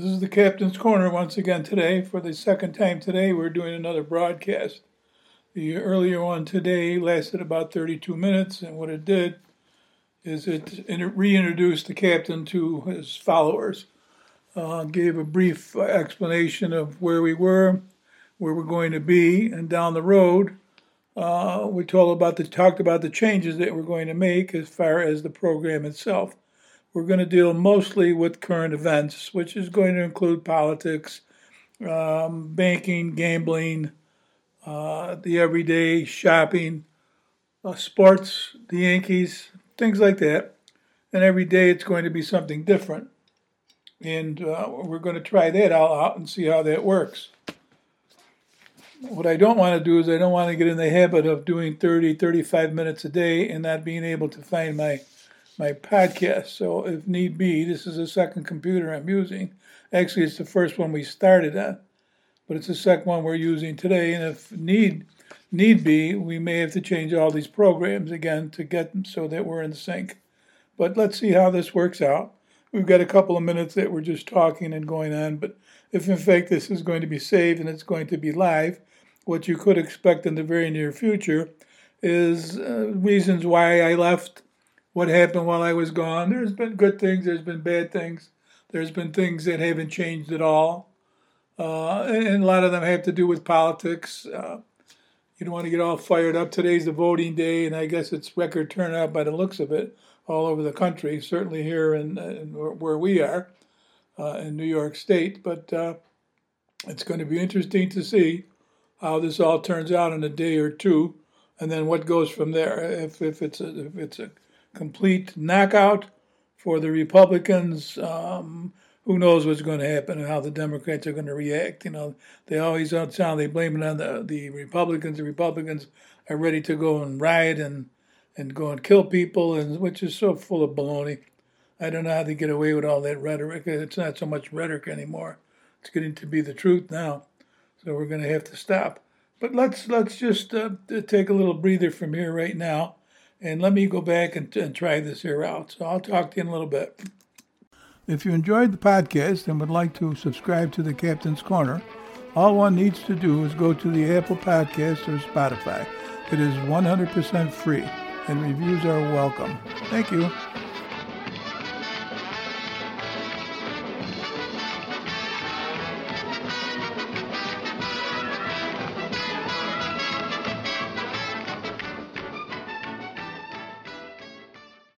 This is the Captain's Corner once again today. For the second time today, we're doing another broadcast. The earlier one today lasted about 32 minutes, and what it did is it reintroduced the captain to his followers, uh, gave a brief explanation of where we were, where we're going to be, and down the road, uh, we told about the talked about the changes that we're going to make as far as the program itself. We're going to deal mostly with current events, which is going to include politics, um, banking, gambling, uh, the everyday shopping, uh, sports, the Yankees, things like that. And every day it's going to be something different. And uh, we're going to try that all out and see how that works. What I don't want to do is I don't want to get in the habit of doing 30, 35 minutes a day and not being able to find my my podcast. So if need be, this is the second computer I'm using. Actually, it's the first one we started on, but it's the second one we're using today. And if need need be, we may have to change all these programs again to get them so that we're in sync. But let's see how this works out. We've got a couple of minutes that we're just talking and going on, but if in fact this is going to be saved and it's going to be live, what you could expect in the very near future is uh, reasons why I left what happened while I was gone. There's been good things, there's been bad things, there's been things that haven't changed at all. Uh, and, a lot of them have to do with politics. Uh, you don't want to get all fired up. Today's the voting day, and I guess it's record turnout by the looks of it all over the country, certainly here in, in where we are uh, in New York State. But uh, it's going to be interesting to see how this all turns out in a day or two, and then what goes from there. If, if it's a, if it's a complete knockout for the Republicans. Um, who knows what's going to happen and how the Democrats are going to react? You know, they always sound they blame it on the the Republicans. The Republicans are ready to go and riot and and go and kill people, and which is so full of baloney. I don't know how they get away with all that rhetoric. It's not so much rhetoric anymore. It's getting to be the truth now. So we're going to have to stop. But let's let's just uh, take a little breather from here right now and let me go back and, and try this here out. So I'll talk to you in a little bit. If you enjoyed the podcast and would like to subscribe to the Captain's Corner, all one needs to do is go to the Apple Podcast or Spotify. It is 100% free, and reviews are welcome. Thank you.